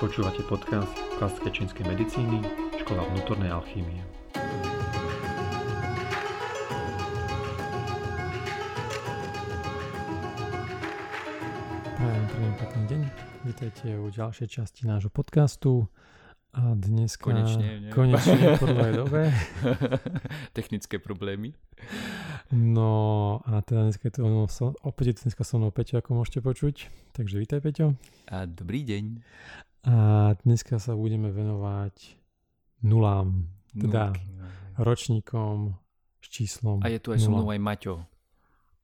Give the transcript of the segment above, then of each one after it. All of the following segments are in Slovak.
Počúvate podcast klasické čínskej medicíny, škola vnútornej alchýmie. Prajem príjemný pekný deň. Vítajte u ďalšej časti nášho podcastu. A dnes Konečne, nie? konečne po dlhej dobe. Technické problémy. No a teda dneska je to no, so, opäť je dneska so mnou Peťo, ako môžete počuť. Takže vítaj Peťo. A dobrý deň. A dneska sa budeme venovať nulám, Teda- Nulky, no. ročníkom s číslom A je tu aj so mnou nula. aj Maťo.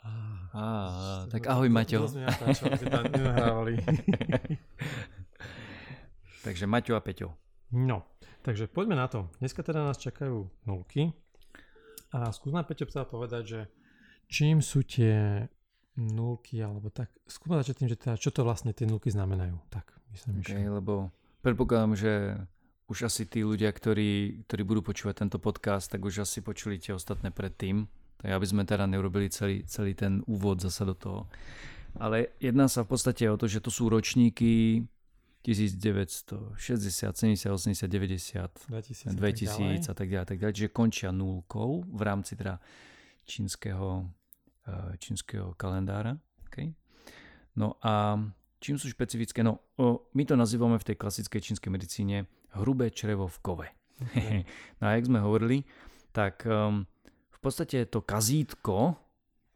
Á, Á, tak ahoj Maťo. Takže Maťo a Peťo. No, takže poďme na to. Dneska teda nás čakajú nulky. A skús nám Peťo sa povedať, že čím sú tie nulky, alebo tak, skús začať tým, že teda, čo to vlastne tie nulky znamenajú. Tak, myslím, Okay, že... lebo predpokladám, že už asi tí ľudia, ktorí, ktorí budú počúvať tento podcast, tak už asi počuli tie ostatné predtým. Tak aby sme teda neurobili celý, celý ten úvod zasa do toho. Ale jedná sa v podstate o to, že to sú ročníky 1960, 70, 80, 90, 2000, 2000 a tak ďalej, tak ďalej, čiže končia nulkou v rámci teda čínskeho, eh, čínskeho kalendára. Okay? No a čím sú špecifické? No, my to nazývame v tej klasickej čínskej medicíne hrubé črevo v kove. Okay. no a jak sme hovorili, tak um, v podstate to kazítko,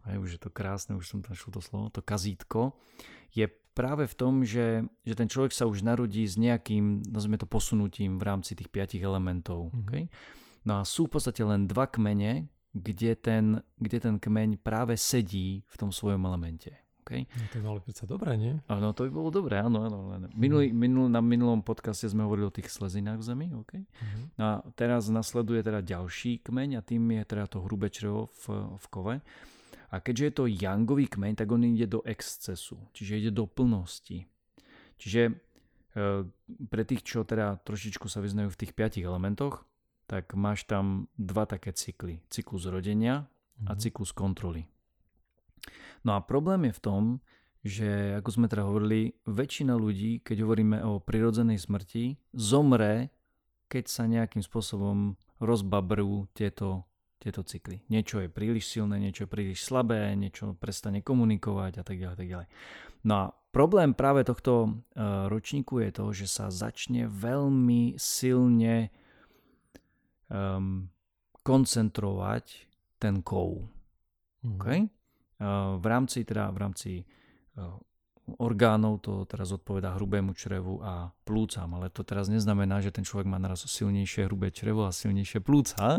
aj už je to krásne, už som našlo to slovo, to kazítko je práve v tom, že, že ten človek sa už narodí s nejakým, nazvime to posunutím v rámci tých piatich elementov. Mhm. Okay? No a sú v podstate len dva kmene, kde ten, kde ten kmeň práve sedí v tom svojom elemente. Okay? No, to malo predsa dobré, nie? Áno, to by bolo dobré, áno, áno. áno. Minulý, minul, na minulom podcaste sme hovorili o tých slezinách v zemi, okay? Mhm. No a teraz nasleduje teda ďalší kmeň a tým je teda to hrubé črevo v, v kove. A keďže je to yangový kmeň, tak on ide do excesu, čiže ide do plnosti. Čiže e, pre tých, čo teda trošičku sa vyznajú v tých piatich elementoch, tak máš tam dva také cykly. Cyklus rodenia a Mhm. cyklus kontroly. No a problém je v tom, že ako sme teda hovorili, väčšina ľudí, keď hovoríme o prirodzenej smrti, zomre, keď sa nejakým spôsobom rozbabrú tieto, tieto cykly. Niečo je príliš silné, niečo je príliš slabé, niečo prestane komunikovať a tak ďalej. Tak ďalej. No a problém práve tohto e, ročníku je to, že sa začne veľmi silne um, koncentrovať ten kov. Mhm. Okay? Uh, v rámci teda v rámci uh, orgánov to teraz odpovedá hrubému črevu a plúcam, ale to teraz neznamená, že ten človek má naraz silnejšie hrubé črevo a silnejšie plúca.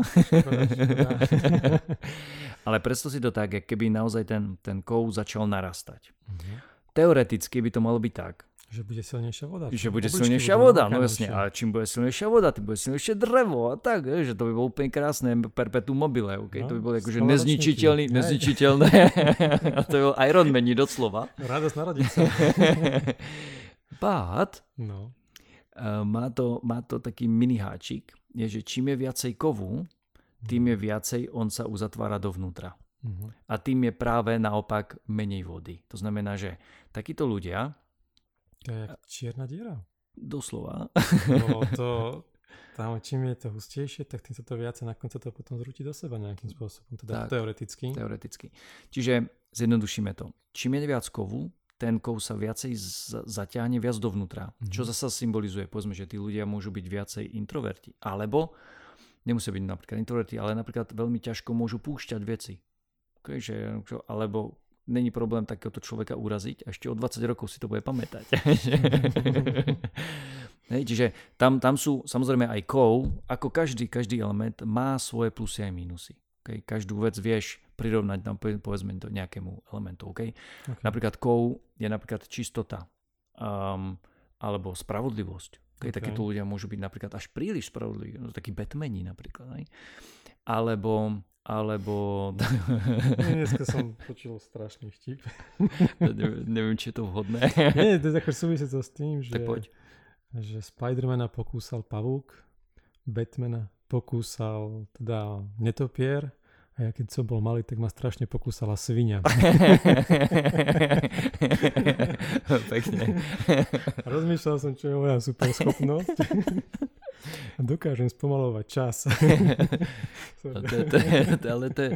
Ale predstav si to tak, keby naozaj ten, ten kov začal narastať. Mhm. Teoreticky by to malo byť tak, Že bude silnejšia voda. že bude silnejšia voda, no jasne. A čím bude silnejšia voda, tým bude silnejšie drevo a tak, eh, že to by bolo úplne krásne perpetuum mobile, okay? No, to by bolo akože nezničiteľný, ročníky. Nezničiteľné. a to je bol Iron Man doslova. Radosť narodiť sa. But No. uh, má, to, má to taký mini háčik, je, že čím je viacej kovu, tým je viacej on sa uzatvára dovnútra. Mhm. A tým je práve naopak menej vody. To znamená, že takíto ľudia, To je jak čierna diera. doslova, Lebo to, tam čím je to hustejšie, tak tým sa to viacej nakoniec sa to potom zrúti do seba nejakým spôsobom. Teda Tak. teoreticky. teoreticky. Čiže zjednodušíme to. Čím je viac kovu, ten kov sa viacej zaťahne viac dovnútra. Mhm. Čo zasa symbolizuje, povedzme, že tí ľudia môžu byť viacej introverti. Alebo, nemusia byť napríklad introverti, ale napríklad veľmi ťažko môžu púšťať veci. Okay, že, alebo není problém takéhoto človeka uraziť a ešte o 20 rokov si to bude pamätať. Hej, čiže tam, tam sú samozrejme aj kov, ako každý, každý element má svoje plusy aj minusy. Okay? Každú vec vieš prirovnať tam povedzme do nejakému elementu. Okay? Okay. Napríklad kov je napríklad čistota um, alebo spravodlivosť. Okay? Okay. Takíto ľudia môžu byť napríklad až príliš spravodliví, no, takí Batmani napríklad. Hej? Alebo alebo Dneska som počul strašný vtip. neviem, neviem, či je to vhodné. Nie, to je ako súvisí to s tým, že, tak poď. že Spidermana pokúsal pavúk, Batmana pokúsal teda netopier A ja keď som bol malý, tak ma strašne pokúsala svinia. Pekne. Rozmýšľal som, čo je moja super schopnosť. A dokážem spomalovať čas. To, to, ale to je,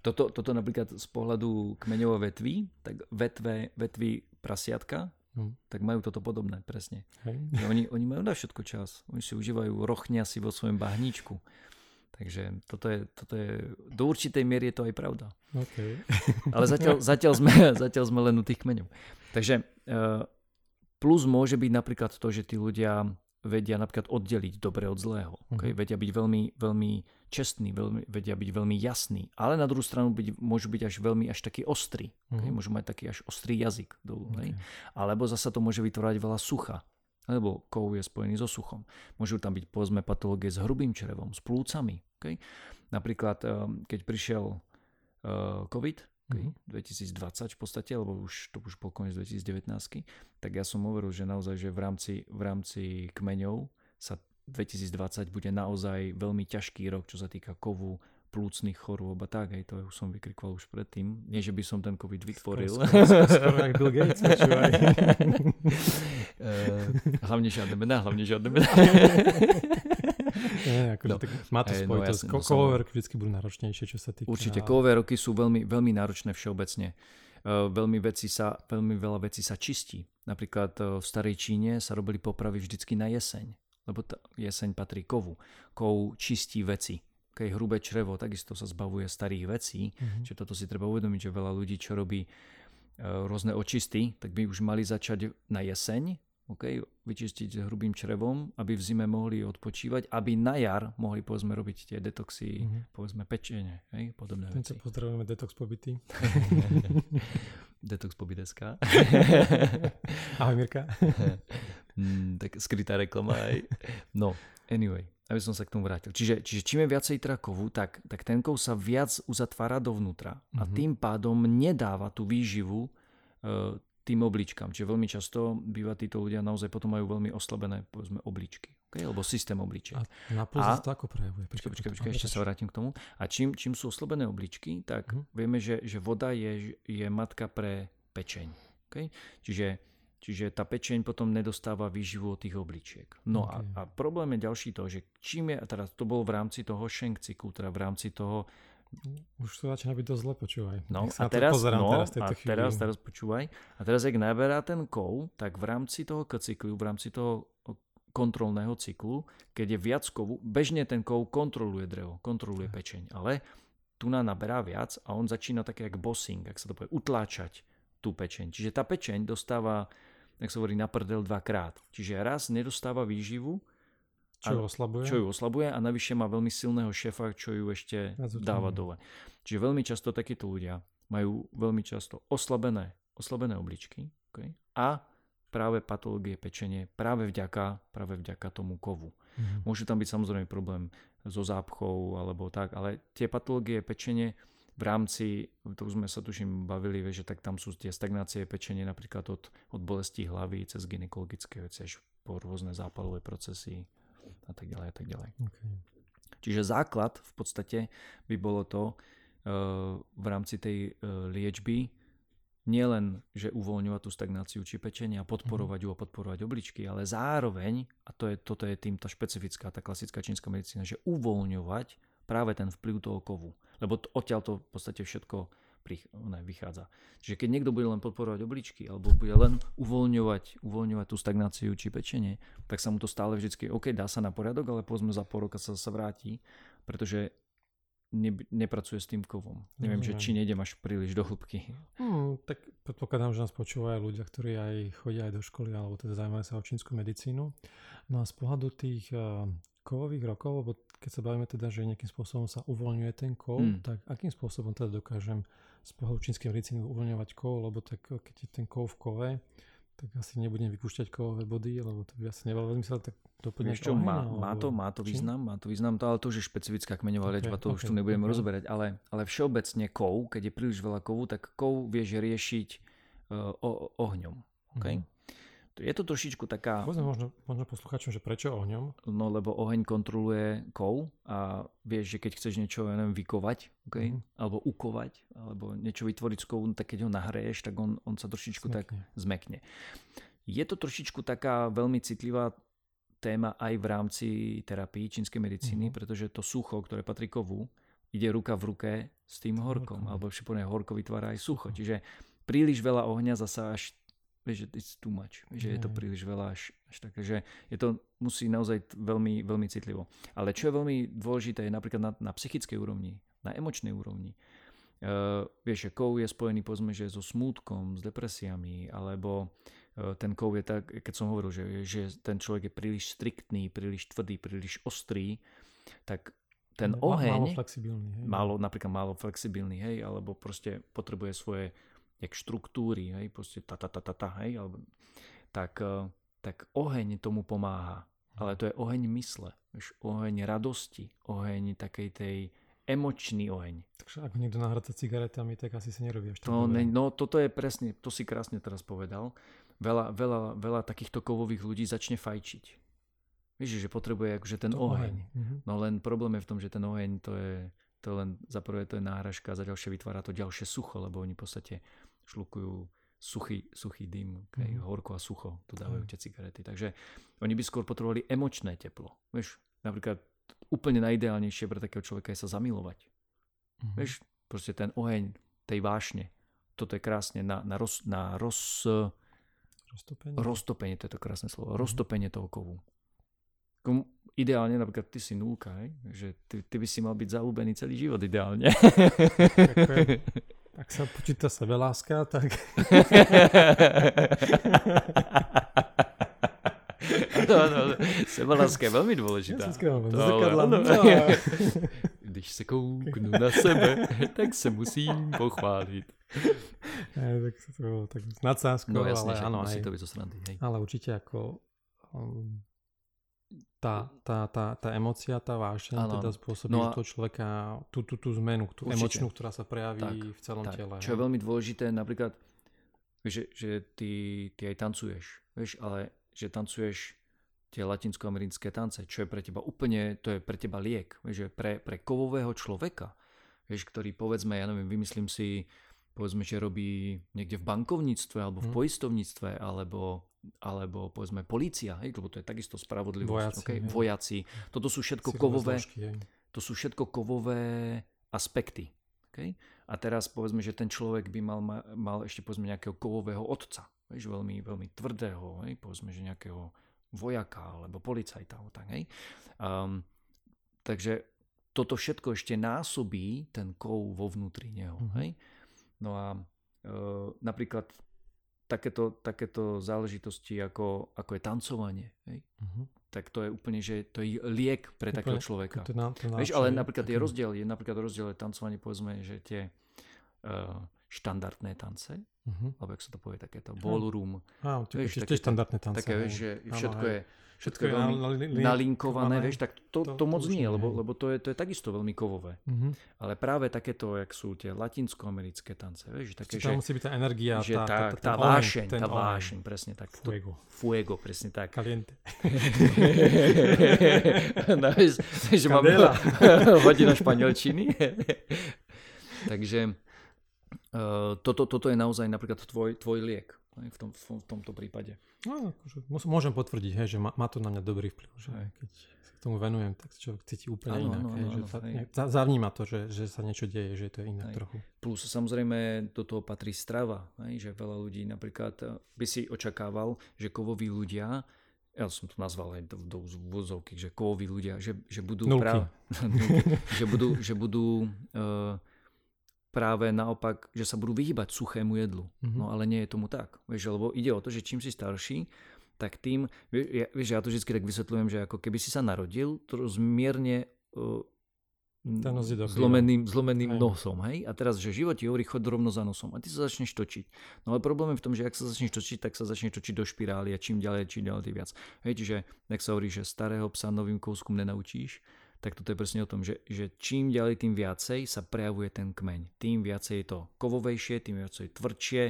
toto, toto napríklad z pohľadu kmeňovej vetvy, tak vetve, vetvy prasiatka, Hm. tak majú toto podobné, presne. Hej. Oni, oni majú na všetko čas. Oni si užívajú rochnia si vo svojom bahníčku. Takže toto je, toto je, do určitej miery je to aj pravda. Okay. Ale zatiaľ, zatiaľ, sme, zatiaľ sme len u tých kmeňov. Takže eh, plus môže byť napríklad to, že tí ľudia vedia napríklad oddeliť dobre od zlého. Okay? Mhm. Vedia byť veľmi, veľmi čestní, veľmi, vedia byť veľmi jasní. Ale na druhú stranu byť, môžu byť až veľmi až taký ostrý. Okay? Mhm. Môžu mať taký až ostrý jazyk. Dolu, okay. Alebo zasa to môže vytvárať veľa sucha. Lebo kov je spojený so suchom. Môžu tam byť povedzme patológie s hrubým črevom, s plúcami. Okay? Napríklad, um, keď prišiel uh, COVID, okay, Mhm. 2020 v podstate, lebo už to už bol koniec 2019, tak ja som hovoril, že naozaj, že v rámci, v rámci kmeňov sa 2020 bude naozaj veľmi ťažký rok, čo sa týka kovu, plúcnych chorôb a tak, aj to už som vykrikoval už predtým. Nie, že by som ten COVID vytvoril. Skoro, skoro, skoro jak Bill Gates, počúvaj. Eh, hlavne žiadne mená, hlavne žiadne mená. Nie, akože No. tak má to no spojitosť. jasne, No, to som- Kovové roky vždy budú náročnejšie, čo sa týka... Určite, kovové roky sú veľmi, veľmi náročné všeobecne. Eh, Veľmi, veci sa, veľmi veľa vecí sa čistí. Napríklad eh, v starej Číne sa robili popravy vždycky na jeseň, lebo tá jeseň patrí kovu. Kov čistí veci. Keď hrubé črevo takisto sa zbavuje starých vecí, Mhm. Čiže toto si treba uvedomiť, že veľa ľudí, čo robí e, rôzne očisty, tak by už mali začať na jeseň, okay, vyčistiť hrubým črevom, aby v zime mohli odpočívať, aby na jar mohli povedzme robiť tie detoxy, Mhm. povedzme pečenie, hej, podobné Tento veci. pozdravujeme Detox pobyty. Detox pobyteska. Ahoj Mirka. mm, tak skrytá reklama aj. No, anyway, aby som sa k tomu vrátil. Čiže, čiže čím je viacej teda kovu, tak, tak ten kov sa viac uzatvára dovnútra a Mhm. tým pádom nedáva tú výživu e, tým obličkám. Čiže veľmi často býva títo ľudia naozaj potom majú veľmi oslabené povedzme obličky. Okay? Alebo systém obličiek. A na to ako prejavuje? Počkaj, počkaj, počkaj, ešte sa vrátim k tomu. A čím, čím sú oslabené obličky, tak Mhm. vieme, že, že voda je, je matka pre pečeň. Okay? Čiže, čiže tá pečeň potom nedostáva výživu od tých obličiek. No Ok. a, a problém je ďalší to, že čím je, a teraz to bolo v rámci toho Schenk cyklu, teda v rámci toho, Už to začína byť dosť zle, počúvaj. no Tak a na teraz, pozerám no, teraz a chvíli. teraz, teraz počúvaj, a teraz ak naberá ten kov, tak v rámci toho cyklu, v rámci toho kontrolného cyklu, keď je viac kovu, bežne ten kov kontroluje drevo, kontroluje pečeň, ale tu nám naberá viac a on začína také jak bossing, ak sa to povie, utláčať tú pečeň. Čiže tá pečeň dostáva, jak sa hovorí, na prdel dvakrát. Čiže raz nedostáva výživu, Čo ju oslabuje? čo ju oslabuje a navyše má veľmi silného šéfa, čo ju ešte dáva dole. Čiže veľmi často takíto ľudia majú veľmi často oslabené, oslabené obličky okay? a práve patológie pečenie práve vďaka, práve vďaka tomu kovu. Mhm. Môže tam byť samozrejme problém so zápchou alebo tak, ale tie patológie pečenie v rámci, to už sme sa tuším bavili, že tak tam sú tie stagnácie pečenie napríklad od, od bolesti hlavy cez gynekologické veci až po rôzne zápalové procesy a tak ďalej a tak ďalej. Okay. Čiže základ v podstate by bolo to eh, v rámci tej eh, liečby nielen, že uvoľňovať tú stagnáciu či pečenie a podporovať ju a podporovať obličky, ale zároveň, a to je, toto je tým tá špecifická, tá klasická čínska medicína, že uvoľňovať práve ten vplyv toho kovu. Lebo odtiaľ to v podstate všetko ne, vychádza. Čiže keď niekto bude len podporovať obličky alebo bude len uvoľňovať, uvoľňovať tú stagnáciu či pečenie, tak sa mu to stále vždycky, OK, dá sa na poriadok, ale povedzme za pol roka sa zase vráti, pretože ne, nepracuje s tým kovom. Neviem, že Rozumiem. či nejdem až príliš do hĺbky. Hmm, tak predpokladám, že nás počúvajú aj ľudia, ktorí aj chodia aj do školy, alebo teda zaujímajú sa o čínsku medicínu. No a z pohľadu tých uh, kovových rokov, lebo keď sa bavíme teda, že nejakým spôsobom sa uvoľňuje ten kov, Hmm. tak akým spôsobom teda dokážem z pohľadu čínskej medicíny uvoľňovať kov, lebo tak eh, keď je ten kov v kove, tak asi nebudem vypúšťať kovové body, lebo to by asi nebolo zmysel tak doplňať Vieš čo, oheň, má, má, to, má to význam, má to význam, to, ale to už je špecifická kmeňová Ok, liečba, to už ok, tu nebudeme ok. rozoberať, ale, ale všeobecne kov, keď je príliš veľa kovu, tak kov vieš riešiť uh, o, ohňom. Okay? Mhm. Je to trošičku taká... Povedzme možno, možno posluchačom, že prečo ohňom? No lebo oheň kontroluje kov a vieš, že keď chceš niečo, ja neviem, vykovať, okay? mm. alebo ukovať, alebo niečo vytvoriť z kovu, no tak keď ho nahreješ, tak on, on sa trošičku zmekne. tak zmekne. Je to trošičku taká veľmi citlivá téma aj v rámci terapii čínskej medicíny, mm. pretože to sucho, ktoré patrí kovu, ide ruka v ruke s tým horkom, horkom. alebo však horko vytvára aj sucho. Čiže príliš veľa ohňa zasa až vieš, že it's too much, že je to príliš veľa až, až také, že je to, musí naozaj veľmi, veľmi citlivo. Ale čo je veľmi dôležité je napríklad na, na psychickej úrovni, na emočnej úrovni. Uh, vieš, že kov je spojený povedzme, že so smútkom, s depresiami, alebo uh, ten kov je tak, keď som hovoril, že, že ten človek je príliš striktný, príliš tvrdý, príliš ostrý, tak ten oheň... Málo flexibilný. Hej. Málo, napríklad málo flexibilný, hej, alebo proste potrebuje svoje jak štruktúry, hej, proste ta, ta, ta, ta, ta hej, alebo, tak, eh, tak oheň tomu pomáha. Ale to je oheň mysle, vieš, oheň radosti, oheň takej tej emočný oheň. Takže ak niekto nahráca cigaretami, tak asi si nerobí až to ne, No toto je presne, to si krásne teraz povedal. Veľa, veľa, veľa takýchto kovových ľudí začne fajčiť. Vieš, že potrebuje akože ten to oheň. oheň. Mhm. No len problém je v tom, že ten oheň to je, to len za prvé to je náhražka, za ďalšie vytvára to ďalšie sucho, lebo oni v podstate šlukujú suchý, suchý dym, okay, mm. horko a sucho, tu dávajú tie cigarety. Takže oni by skôr potrebovali emočné teplo. Vieš, napríklad úplne najideálnejšie pre takého človeka je sa zamilovať. Mm. Vieš, proste ten oheň tej vášne. Toto je krásne na, na, roz, na roz, roztopenie. roztopenie, to je to krásne slovo, mm. roztopenie toho kovu. Ideálne, napríklad ty si nulka, hej? že ty, ty by si mal byť zalúbený celý život ideálne. Ak sa počíta sebeláska, tak... no, no, sebeláska je veľmi dôležitá. Ja to, zrkadla, no. Když se kouknu na sebe, tak se musím pochválit. Ne, tak to bolo tak s nadsázkou, no, jasne, ale áno. Musí to byť zo srandy, hej. Ale určite ako um, tá, tá, tá, tá emocia, tá vášeň ano. teda spôsobí no a... toho človeka tú, tú, tú zmenu, tú Určite. emočnú, ktorá sa prejaví tak, v celom tak. tele. Čo je veľmi dôležité, napríklad, že, že ty, ty aj tancuješ, vieš, ale že tancuješ tie latinskoamerické tance, čo je pre teba úplne, to je pre teba liek, vieš, že pre, pre kovového človeka, vieš, ktorý povedzme, ja neviem, vymyslím si, povedzme, že robí niekde v bankovníctve alebo v hmm. poistovníctve alebo alebo povedzme polícia, hej, lebo to je takisto spravodlivosť. Vojaci. Okay? Vojaci. Toto sú všetko kovové, zložky, to sú všetko kovové aspekty. Okay? A teraz povedzme, že ten človek by mal, mal ešte povedzme nejakého kovového otca, vieš, veľmi, veľmi tvrdého, hej? povedzme, že nejakého vojaka alebo policajta. Tak, hej? Um, takže toto všetko ešte násobí ten kov vo vnútri neho. Mm-hmm. Hej? No a e, napríklad takéto, takéto záležitosti, ako, ako je tancovanie, hej? Uh-huh. tak to je úplne, že to je liek pre úplne, takého človeka. To na, to Vieš, ale napríklad je rozdiel, je napríklad rozdiel je tancovanie, povedzme, že tie uh, štandardné tance, uh-huh. alebo jak sa to povie, takéto ballroom. Á, vieš, také, štandardné tance. Také, vieš, že všetko je všetko je veľmi nalinkované, vieš, tak to, to, to moc nie, lebo, lebo to, je, to je takisto veľmi kovové. Uh-huh. Ale práve takéto, jak sú tie latinskoamerické tance, vieš, také, že... Tam musí byť tá energia, že tá, tá, tá, tá, vášeň, tá vášeň, presne tak. Fuego. To, fuego, presne tak. Caliente. no, že máme hodina španielčiny. Takže toto, toto je naozaj napríklad tvoj, tvoj liek v, tom, v tomto prípade. No, akože môžem potvrdiť, hej, že má, má to na mňa dobrý vplyv. Že keď sa k tomu venujem, tak človek cíti úplne ano, inak. Ano, hej, ano, že sa, hej. zavníma to, že, že sa niečo deje, že je to inak hej. trochu. Plus samozrejme do toho patrí strava. Hej, že veľa ľudí napríklad eh, by si očakával, že kovoví ľudia ja som to nazval aj do, do vozovky, že kovoví ľudia, že, že budú práve, že budú, že budú uh, práve naopak, že sa budú vyhýbať suchému jedlu. Mm-hmm. No ale nie je tomu tak. Vieš, lebo ide o to, že čím si starší, tak tým, vieš, ja to vždy tak vysvetľujem, že ako keby si sa narodil to zmierne uh, zlomeným, zlomeným nosom, hej? A teraz, že život ti hovorí, chod rovno za nosom a ty sa začneš točiť. No ale problém je v tom, že ak sa začneš točiť, tak sa začneš točiť do špirály a čím ďalej, čím ďalej, tým viac. Hej, čiže, ak sa hovorí, že starého psa novým kouskom nenaučíš, tak toto je presne o tom, že, že čím ďalej, tým viacej sa prejavuje ten kmeň. Tým viacej je to kovovejšie, tým viacej je tvrdšie,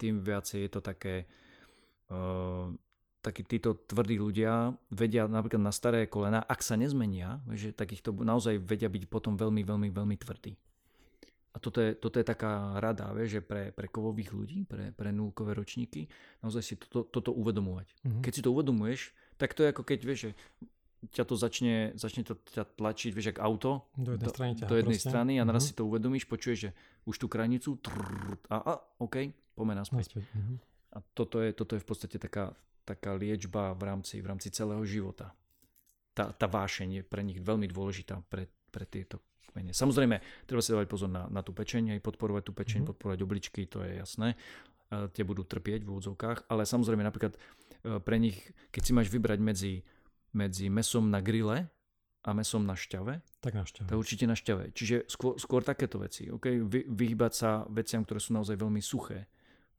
tým viacej je to také uh, takí títo tvrdí ľudia vedia napríklad na staré kolena, ak sa nezmenia, že takýchto naozaj vedia byť potom veľmi, veľmi, veľmi tvrdí. A toto je, toto je taká rada, vieš, že pre, pre kovových ľudí, pre, pre nulkové ročníky, naozaj si toto, toto uvedomovať. Mm-hmm. Keď si to uvedomuješ, tak to je ako keď, vieš, že ťa to začne, začne to ťa tlačiť, vieš, ako auto do jednej strany, do, do jednej strany a naraz mm-hmm. si to uvedomíš, počuješ, že už tú krajnicu trrr, a, a OK, poďme naspäť. Mm-hmm. A toto je, toto je v podstate taká, taká liečba v rámci, v rámci celého života. Tá, tá vášeň je pre nich veľmi dôležitá pre, pre tieto kmene. Samozrejme, treba si dávať pozor na, na tú pečeň, aj podporovať tú pečeň, mm-hmm. podporovať obličky, to je jasné. A tie budú trpieť v úvodzovkách, ale samozrejme napríklad e, pre nich, keď si máš vybrať medzi, medzi mesom na grille a mesom na šťave, tak na šťave. Tak určite na šťave. Čiže skôr, skôr takéto veci. Okay? Vy, vyhybať sa veciam, ktoré sú naozaj veľmi suché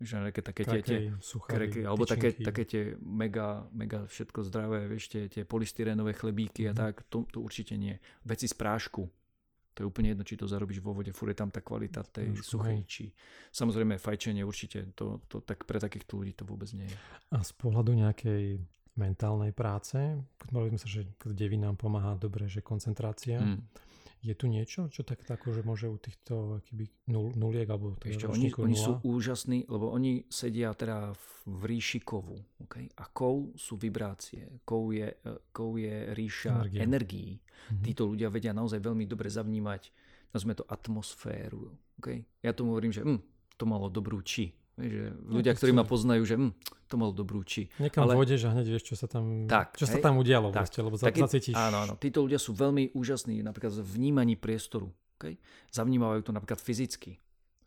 že také, také tie, tie kreky, alebo také, také tie mega, mega všetko zdravé, vieš, tie, tie polystyrénové chlebíky mm-hmm. a mhm. tak, to, to určite nie. Veci z prášku, to je úplne jedno, či to zarobíš vo vode, furt je tam tá kvalita tej suchej, či samozrejme fajčenie určite, to, to tak pre takýchto ľudí to vôbec nie je. A z pohľadu nejakej mentálnej práce, mali sme sa, že devy nám pomáha dobre, že koncentrácia, mm je tu niečo, čo tak tako, že môže u týchto akýby nul, nuliek alebo teda Ešte, oni, oni sú úžasní, lebo oni sedia teda v ríši kovu. Okay? A kov sú vibrácie. Kov je, e, kov je ríša Energie. energií. Mm-hmm. Títo ľudia vedia naozaj veľmi dobre zavnímať nazvime to atmosféru. Okay? Ja tomu hovorím, že hm, to malo dobrú či. Že ľudia, ktorí ma poznajú, že hm, to malo dobrú či. Niekam Ale... vôjdeš a hneď vieš, čo sa tam, tak, čo hej, sa tam udialo. Tak, vlastne, lebo taký, zacítiš... Áno, áno. Títo ľudia sú veľmi úžasní napríklad v vnímaní priestoru. Okay? Zavnímajú to napríklad fyzicky.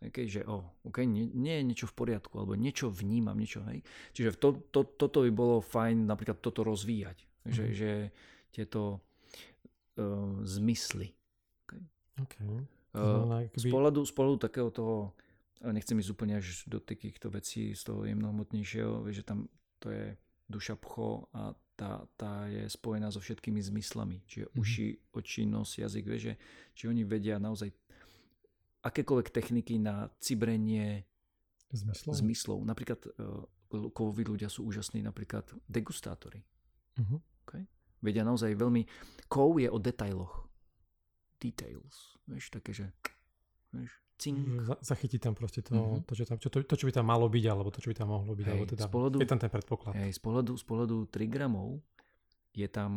Okay, že oh, okay, nie, nie je niečo v poriadku, alebo niečo vnímam, niečo, hej. Čiže to, to, toto by bolo fajn napríklad toto rozvíjať. Mm. Že, že tieto uh, zmysly. Okay. Okay. Uh, z, pohľadu, z pohľadu takého toho nechcem ísť úplne až do takýchto vecí z toho jemnohmotnejšieho, že tam to je duša pcho a tá, tá je spojená so všetkými zmyslami. Čiže mm-hmm. uši, oči, nos, jazyk, že, či oni vedia naozaj akékoľvek techniky na cibrenie zmyslov. zmyslov. Napríklad uh, kovoví ľudia sú úžasní, napríklad degustátori. Mm-hmm. Okay? Vedia naozaj veľmi... Kov je o detailoch. Details. Vieš, také, že... Vieš, Cink. Zachytí tam proste to, mm-hmm. to, čo tam, čo, to, to, čo by tam malo byť, alebo to, čo by tam mohlo byť, hej, alebo teda, pohľadu, je tam ten predpoklad. Hej, z pohľadu, z pohľadu 3 gramov je tam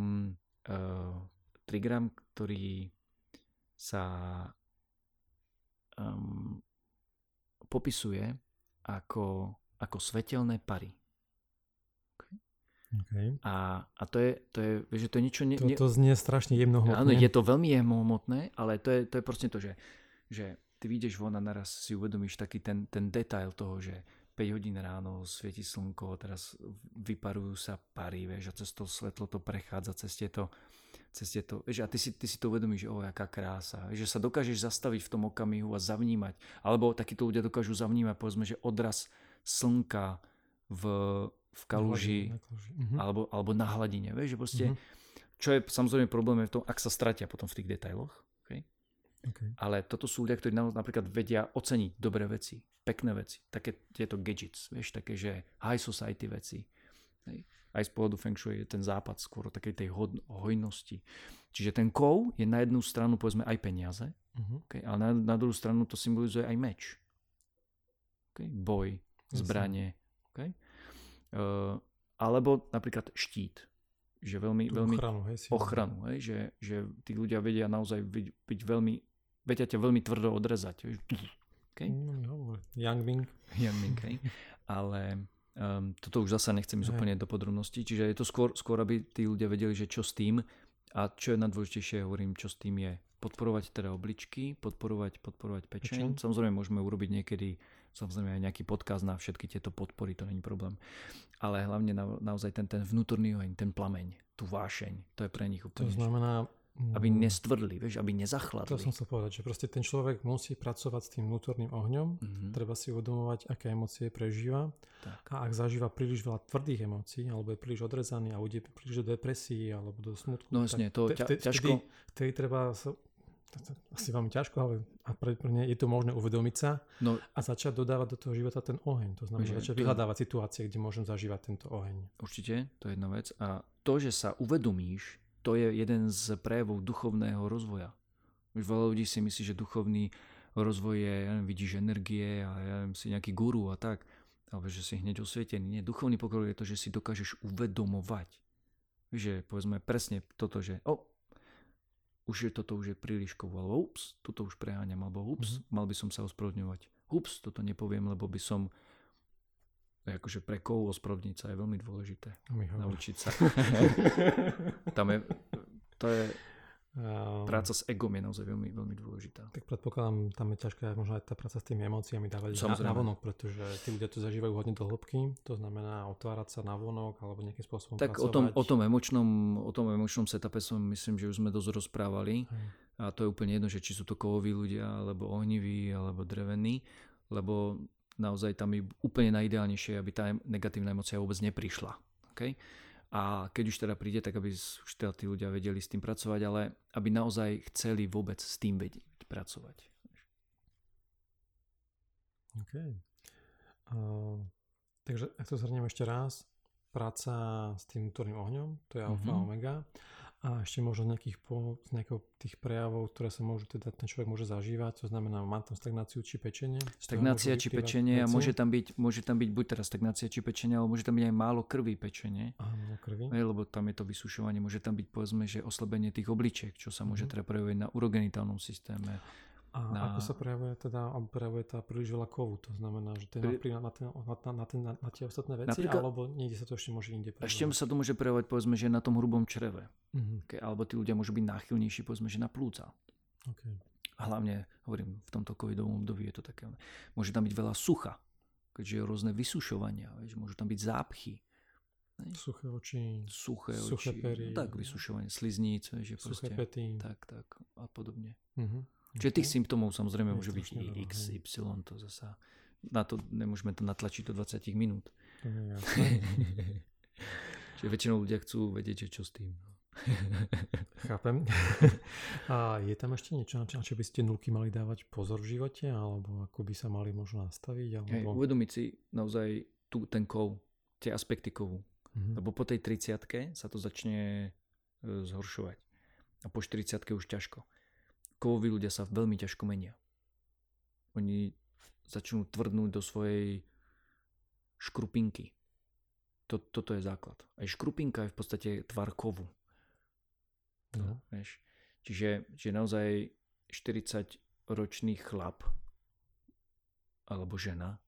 uh, eh, 3 gram, ktorý sa um, popisuje ako, ako svetelné pary. Okay. A, a to je, to je, že to je niečo... Ne, to, to znie strašne jemnohmotné. Áno, je to veľmi jemnohmotné, ale to je, to je proste to, že, že ty vyjdeš von a naraz si uvedomíš taký ten, ten detail toho, že 5 hodín ráno svieti slnko, teraz vyparujú sa pary, vieš, a cez to svetlo to prechádza, cez tieto, cez tieto, vieš, a ty si, ty si to uvedomíš, o, jaká krása, že sa dokážeš zastaviť v tom okamihu a zavnímať, alebo takíto ľudia dokážu zavnímať, povedzme, že odraz slnka v, v kaluži, na kaluži. Mhm. Alebo, alebo na hladine, vieš, že proste, mhm. čo je samozrejme problém je v tom, ak sa stratia potom v tých detailoch, Okay. Ale toto sú ľudia, ktorí napríklad vedia oceniť dobré veci, pekné veci, také tieto gadgets, vieš, také, že high society veci. Hej. Aj z pohľadu Feng Shui je ten západ skôr o takej tej hojnosti. Čiže ten kov je na jednu stranu povedzme aj peniaze, uh-huh. okay, ale na, na druhú stranu to symbolizuje aj meč. Okay, boj, zbranie. Okay. Uh, alebo napríklad štít že veľmi, veľmi ochranu, hej, ochranu hej, že, že tí ľudia vedia naozaj byť, byť veľmi vedia ťa veľmi tvrdo odrezať. Okay? No, Young Ming. Young Ming, hej. Ale um, toto už zasa nechcem ísť úplne do podrobností, čiže je to skôr, skôr, aby tí ľudia vedeli, že čo s tým a čo je najdôležitejšie, hovorím, čo s tým je. Podporovať teda obličky, podporovať, podporovať pečeň. pečeň. Samozrejme môžeme urobiť niekedy samozrejme aj nejaký podkaz na všetky tieto podpory, to není problém. Ale hlavne na, naozaj ten, ten vnútorný oheň, ten plameň, tú vášeň, to je pre nich úplne. To znamená, aby mm. nestvrdli, vieš, aby nezachladli. To som chcel povedať, že proste ten človek musí pracovať s tým vnútorným ohňom, mm-hmm. treba si uvedomovať, aké emócie prežíva tak. a ak zažíva príliš veľa tvrdých emócií, alebo je príliš odrezaný a ide príliš do depresí alebo do smutku, no jasne, to ťa, ťažko... Vtedy, vtedy treba sa asi veľmi ťažko, ale a pre, pre mňa je to možné uvedomiť sa No, a začať dodávať do toho života ten oheň. To znamená, Že začať to- vyhľadávať situácie, kde môžem zažívať tento oheň. určite, to je jedna vec. A to, že sa uvedomíš, to je jeden z prejavov duchovného rozvoja. Už veľa ľudí si myslí, že duchovný rozvoj je, ja neviem, vidíš energie a ja neviem, si nejaký guru a tak, alebo že si hneď osvietený. Nie, duchovný pokrok je to, že si dokážeš uvedomovať. Že povedzme presne toto, že o, už je toto už je príliš alebo ups, toto už preháňam, alebo ups, mm-hmm. mal by som sa ospravedlňovať. Ups, toto nepoviem, lebo by som akože pre kovu ospravedlniť sa je veľmi dôležité. Hovoríme. Naučiť sa. Tam je, to je, A- práca s egom je naozaj veľmi, veľmi dôležitá. Tak predpokladám, tam je ťažká možno aj tá práca s tými emóciami dávať Samozrejme. na vonok, pretože tí ľudia to zažívajú hodne do hĺbky, to znamená otvárať sa na vonok alebo nejakým spôsobom Tak o pracovať. tom, o tom emočnom, o tom emočnom setupe som myslím, že už sme dosť rozprávali. Hej. A to je úplne jedno, že či sú to kovoví ľudia, alebo ohniví, alebo drevení, lebo naozaj tam je úplne najideálnejšie, aby tá negatívna emocia vôbec neprišla. Okay? A keď už teda príde, tak aby už teda tí ľudia vedeli s tým pracovať, ale aby naozaj chceli vôbec s tým vedieť pracovať. OK. Uh, takže ak to zhrniem ešte raz, práca s tým vnútorným ohňom, to je alfa a Mhm. omega. A ešte možno z nejakých, po, z nejakého tých prejavov, ktoré sa môžu, teda ten človek môže zažívať, to znamená, má tam stagnáciu či pečenie. Stagnácia či pečenie a môže tam, byť, môže tam byť buď teraz stagnácia či pečenie, ale môže tam byť aj málo krvi pečenie. Aha, málo krvi. Hej, lebo tam je to vysušovanie, môže tam byť povedzme, že oslabenie tých obličiek, čo sa môže Mhm. teda prejaviť na urogenitálnom systéme. A na- ako sa prejavuje teda, prejavuje tá príliš veľa kovu, to znamená, že to je Pri- na, ten, na, na, na, ten, na, na tie ostatné veci, Napríklad- alebo niekde sa to ešte môže inde Ešte prejavovať. sa to môže prejavovať povedzme, že na tom hrubom čreve. Mhm, Okay, alebo tí ľudia môžu byť náchylnejší povedzme, že na plúca. okay. A hlavne, hovorím, v tomto covidovom období je to také. Môže tam byť veľa sucha, keďže je rôzne vysušovania, vieš, môžu tam byť zápchy, Suché oči, suché, Suché oči, pery. no, tak vysušovanie slizníc, že suché proste, pety. tak, tak a podobne. Mhm, Čiže tých symptómov samozrejme môže byť i X, hej. Y, to zasa na to nemôžeme to natlačiť do 20 minút. To je jasné. Čiže väčšinou ľudia chcú vedieť, že čo s tým. no. Chápem. A je tam ešte niečo, na čo, by ste nulky mali dávať pozor v živote, alebo ako by sa mali možno nastaviť? Hej, Alebo... uvedomiť si naozaj tu ten kov, tie aspekty kovu. Mhm. Lebo po tej 30 sa to začne e, zhoršovať. A po 40 už ťažko. Kovoví ľudia sa veľmi ťažko menia. Oni začnú tvrdnúť do svojej škrupinky. To, toto je základ. Aj škrupinka je v podstate tvar kovu. No. Vieš? Čiže, čiže naozaj 40-ročný chlap alebo žena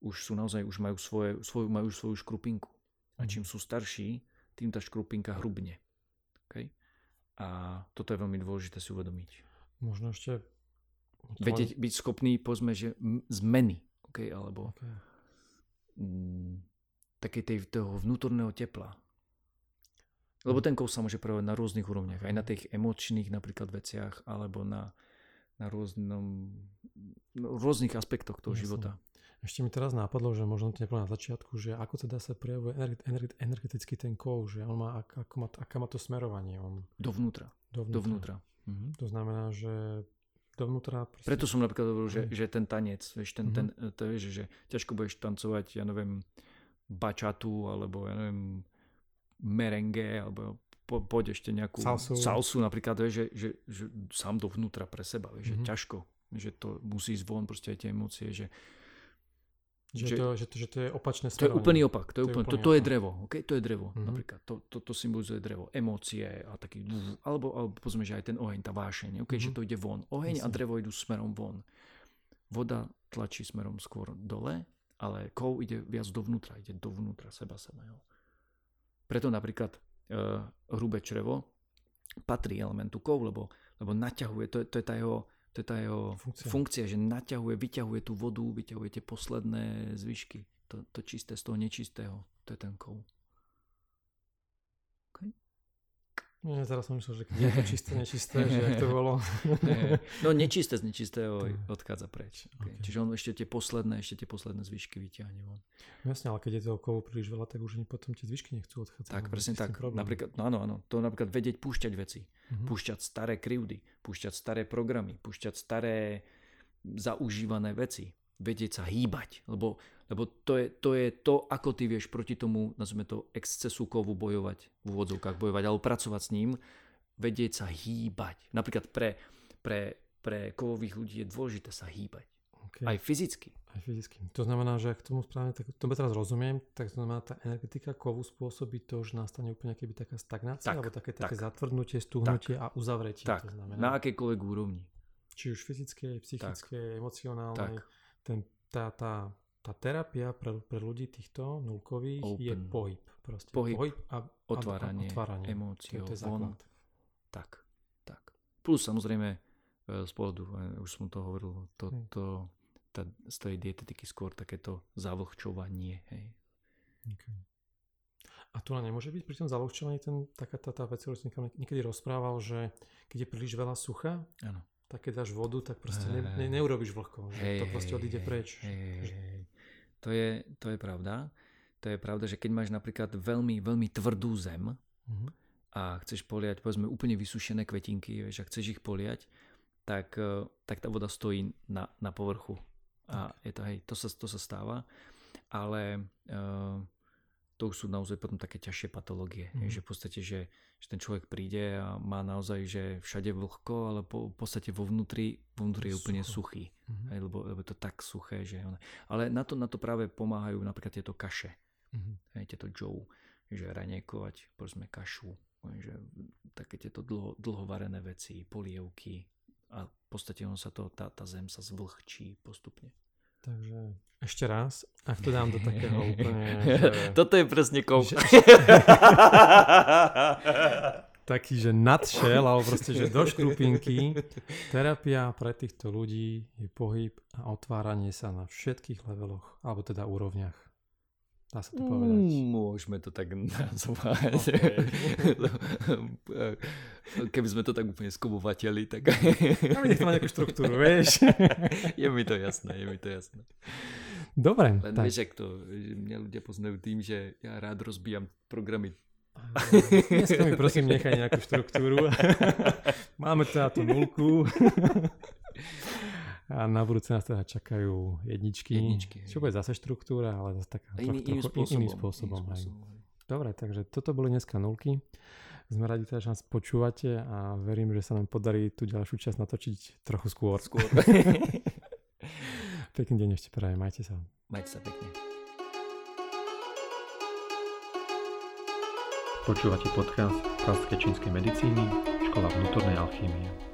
už sú naozaj, už majú, svoje, svoju, majú svoju škrupinku. A čím sú starší, tým tá škrupinka hrubne. Okay? A toto je veľmi dôležité si uvedomiť. Možno ešte... Vedieť, byť schopný, povedzme, že zmeny, okay? alebo Okay. takej tej, toho vnútorného tepla. Lebo ten kov sa môže prejavovať na rôznych úrovniach, aj na tých emočných napríklad veciach, alebo na, na rôznom, no, rôznych aspektoch toho Jasné. života. Ešte mi teraz nápadlo, že možno to na začiatku, že ako teda sa prejavuje energe- energe- energeticky ten kov, že on má, ak- ako má, aká má to smerovanie on Dovnútra. dovnútra. Dovnútra. Mhm. To znamená, že dovnútra... Proste... Preto som napríklad hovoril, že, Hej. že ten tanec, vieš, ten, Mhm. ten, to je, že, ťažko budeš tancovať, ja neviem, bačatu, alebo ja neviem, merengue, alebo po, poď ešte nejakú Salsu. salsu napríklad, vieš, že, že, že sám dovnútra pre seba, vieš, Mhm. že ťažko, že to musí ísť von, proste aj tie emócie, že Že, že- to, že, to, že to je opačné to je smerovanie. úplný opak, to je, To je úplný, to, úplný to je drevo, okay? to je drevo Mhm. napríklad, to, to, to symbolizuje drevo, emócie a taký, alebo, alebo povedzme, že aj ten oheň, tá vášeň, okay? že Mhm. to ide von, oheň a Jasne. drevo idú smerom von. Voda tlačí smerom skôr dole, ale kov ide viac dovnútra, ide dovnútra seba samého. Preto napríklad uh, hrubé črevo patrí elementu kov, lebo, lebo naťahuje, to je, to je tá jeho, to je tá jeho Funkcia. funkcia. že naťahuje, vyťahuje tú vodu, vyťahuje tie posledné zvyšky. To, to čisté z toho nečistého, to je ten kov. Okay? Nie, teraz som myslel, že keď je to čisté, nečisté, že jak to bolo. Nie. No nečisté z nečistého odchádza preč. Okay. Okay. Čiže on ešte tie posledné, ešte tie posledné zvyšky vyťahne von. Jasne, ale keď je toho kovu príliš veľa, tak už ani potom tie zvyšky nechcú odchádzať. Tak, presne tak. problém. Napríklad, no áno, áno. To napríklad vedieť púšťať veci. Mhm. Púšťať staré krivdy, púšťať staré programy, púšťať staré zaužívané veci. Vedieť sa hýbať. Lebo, lebo to, je, to je to, ako ty vieš proti tomu, nazvime to, excesu kovu bojovať, v úvodzovkách bojovať, alebo pracovať s ním, vedieť sa hýbať. Napríklad pre, pre, pre kovových ľudí je dôležité sa hýbať. Okay. Aj fyzicky. Aj fyzicky. To znamená, že ak tomu správne, tak to teraz rozumiem, tak to znamená, tá energetika kovu spôsobí to, že nastane úplne keby taká stagnácia, Tak, alebo také, také tak. zatvrdnutie, stuhnutie a uzavretie. Tak, to znamená. na akejkoľvek úrovni. či už fyzické, psychické, emocionálnej. Tak. Ten, tá, tá, tá terapia pre, pre ľudí týchto nulkových Open. je pohyb. Proste. Pohyb, a, Otváranie, a, otváranie. To, emóciou, je- to je von. Tak, tak. Plus samozrejme e, z pohľadu, e, už som to hovoril, to, Hej. to, tá, z tej dietetiky skôr takéto zavlhčovanie. Hej. Okay. A tu len nemôže byť pri tom zalovčovaní ten, taká tá, tá vec, ktorú som niekedy rozprával, že keď je príliš veľa sucha, Áno. Tak keď dáš vodu, tak proste ne, ne, neurobiš vlhko. Že to proste odíde preč. Hej, hej, Že- hej. To, je, to je pravda. To je pravda, že keď máš napríklad veľmi, veľmi tvrdú zem Mhm. a chceš poliať povedzme úplne vysušené kvetinky, vieš, a chceš ich poliať, tak, e, tak tá voda stojí na, na povrchu. A je to, hej, to sa, to sa stáva, ale uh, to už sú naozaj potom také ťažšie patológie. Mm. Že v podstate, že, že ten človek príde a má naozaj, že všade vlhko, ale po, v podstate vo vnútri, vo vnútri je úplne Sucho. suchý. Mhm. Hej, lebo, lebo je to tak suché, že... On... Ale na to, na to práve pomáhajú napríklad tieto kaše. Mhm. Hej, tieto joe, že raniekovať, povedzme kašu, že také tieto dlho, dlhovarené veci, polievky a v podstate on sa to, tá, tá zem sa zvlhčí postupne. Takže ešte raz, ak to dám do takého úplne... Že, Toto je presne kov. že- taký, že nadšel, alebo proste, že do škrupinky. Terapia pre týchto ľudí je pohyb a otváranie sa na všetkých leveloch, alebo teda úrovniach. Dá sa to povedať. Mm, Môžeme to tak nazvať. Keby sme to tak úplne skobovateli, tak Ja nech to má nejakú štruktúru, vieš. je mi to jasné, je mi to jasné. Dobre, Len tak. vieš, ak to, mňa ľudia poznajú tým, že ja rád rozbijam programy. Dneska mi prosím nechaj nejakú štruktúru. Máme teda tú nulku. A na budúce nás teda čakajú jedničky. Jedničky, hej. Čo bude zase štruktúra, ale zase taká Iný, trochu, iným spôsobom. iným spôsobom. iným spôsobom, hej. Dobre, takže toto boli dneska nulky. Sme radi teda, že nás počúvate a verím, že sa nám podarí tú ďalšiu časť natočiť trochu skôr. Skôr. Pekný deň ešte prajem, majte sa. Majte sa pekne. Počúvate podcast klasické čínskej medicíny, škola vnútornej alchýmie.